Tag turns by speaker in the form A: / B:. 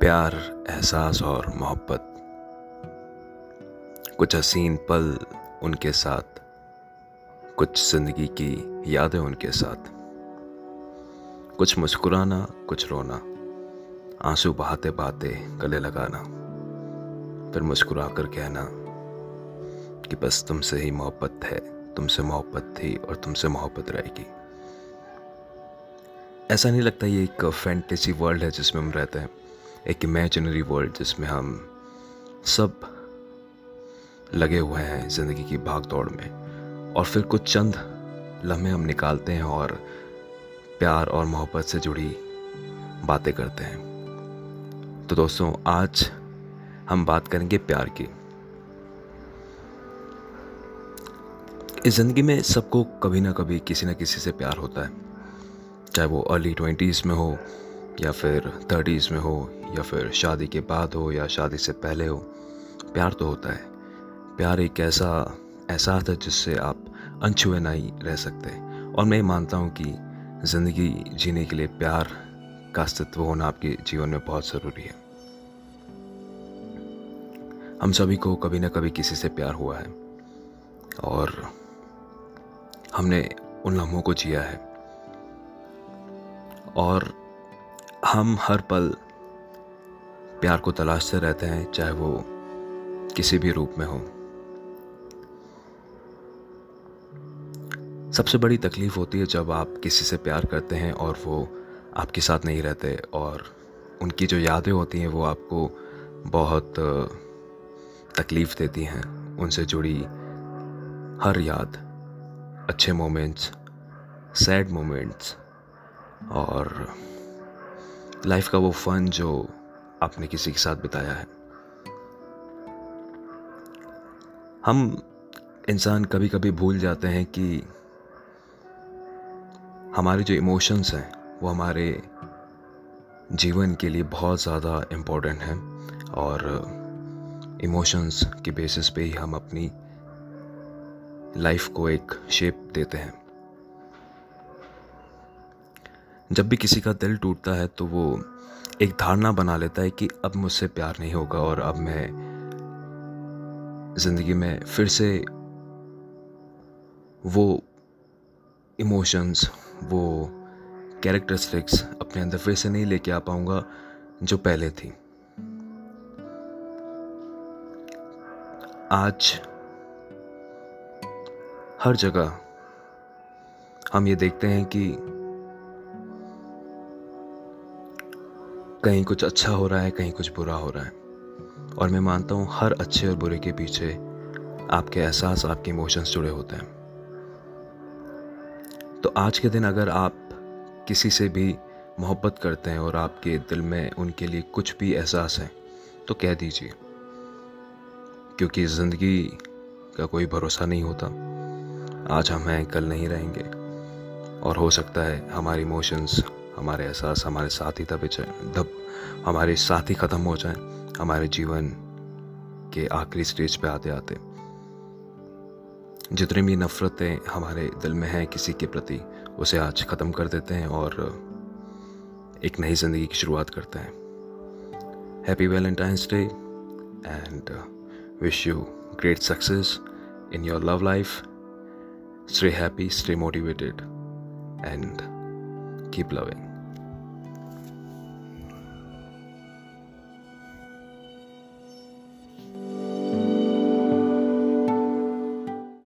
A: प्यार, एहसास और मोहब्बत। कुछ हसीन पल उनके साथ, कुछ ज़िंदगी की यादें उनके साथ। कुछ मुस्कुराना, कुछ रोना, आँसू बहाते बहाते गले लगाना, फिर मुस्कुरा कर कहना कि बस तुमसे ही मोहब्बत है, तुमसे मोहब्बत थी और तुमसे मोहब्बत रहेगी। ऐसा नहीं लगता ये एक फैंटेसी वर्ल्ड है जिसमें हम रहते हैं। एक इमेजिनरी वर्ल्ड जिसमें हम सब लगे हुए हैं ज़िंदगी की भाग दौड़ में। और फिर कुछ चंद लम्हे हम निकालते हैं और प्यार और मोहब्बत से जुड़ी बातें करते हैं। तो दोस्तों, आज हम बात करेंगे प्यार की। इस ज़िंदगी में सबको कभी ना कभी किसी ना किसी से प्यार होता है। चाहे वो अर्ली ट्वेंटीज़ में हो या फिर थर्टीज़ में हो, या फिर शादी के बाद हो, या शादी से पहले हो, प्यार तो होता है। प्यार एक ऐसा एहसास है जिससे आप अनछुए नहीं रह सकते। और मैं मानता हूँ कि ज़िंदगी जीने के लिए प्यार का अस्तित्व होना आपके जीवन में बहुत ज़रूरी है। हम सभी को कभी ना कभी किसी से प्यार हुआ है। और हमने उन लम्हों को जिया है। और हम हर पल प्यार को तलाशते रहते हैं, चाहे वो किसी भी रूप में हो। सबसे बड़ी तकलीफ़ होती है जब आप किसी से प्यार करते हैं और वो आपके साथ नहीं रहते, और उनकी जो यादें होती हैं वो आपको बहुत तकलीफ़ देती हैं। उनसे जुड़ी हर याद, अच्छे मोमेंट्स सैड मोमेंट्स और लाइफ का वो फन जो आपने किसी के साथ बिताया है। हम इंसान कभी कभी भूल जाते हैं कि हमारे जो इमोशंस हैं, वो हमारे जीवन के लिए बहुत ज़्यादा इम्पोर्टेंट हैं और इमोशंस के बेसिस पे ही हम अपनी लाइफ को एक शेप देते हैं। जब भी किसी का दिल टूटता है तो वो एक धारणा बना लेता है कि अब मुझसे प्यार नहीं होगा और अब मैं ज़िंदगी में फिर से वो इमोशंस वो कैरेक्टरिस्टिक्स अपने अंदर फिर से नहीं लेके आ पाऊँगा जो पहले थी। आज हर जगह हम ये देखते हैं कि कहीं कुछ अच्छा हो रहा है, कहीं कुछ बुरा हो रहा है। और मैं मानता हूँ, हर अच्छे और बुरे के पीछे आपके एहसास, आपके इमोशंस जुड़े होते हैं। तो आज के दिन अगर आप किसी से भी मोहब्बत करते हैं और आपके दिल में उनके लिए कुछ भी एहसास है तो कह दीजिए। क्योंकि ज़िंदगी का कोई भरोसा नहीं होता। आज हम हैं, कल नहीं रहेंगे। और हो सकता है हमारे इमोशंस हमारे एहसास, हमारे साथ ही जाए दब हमारे साथ ही ख़त्म हो जाए, हमारे जीवन के आखिरी स्टेज पे आते आते। जितनी भी नफ़रतें हमारे दिल में हैं किसी के प्रति, उसे आज ख़त्म कर देते हैं और एक नई ज़िंदगी की शुरुआत करते हैं। Happy Valentine's day and wish you great success in your love life stay happy stay motivated and keep loving.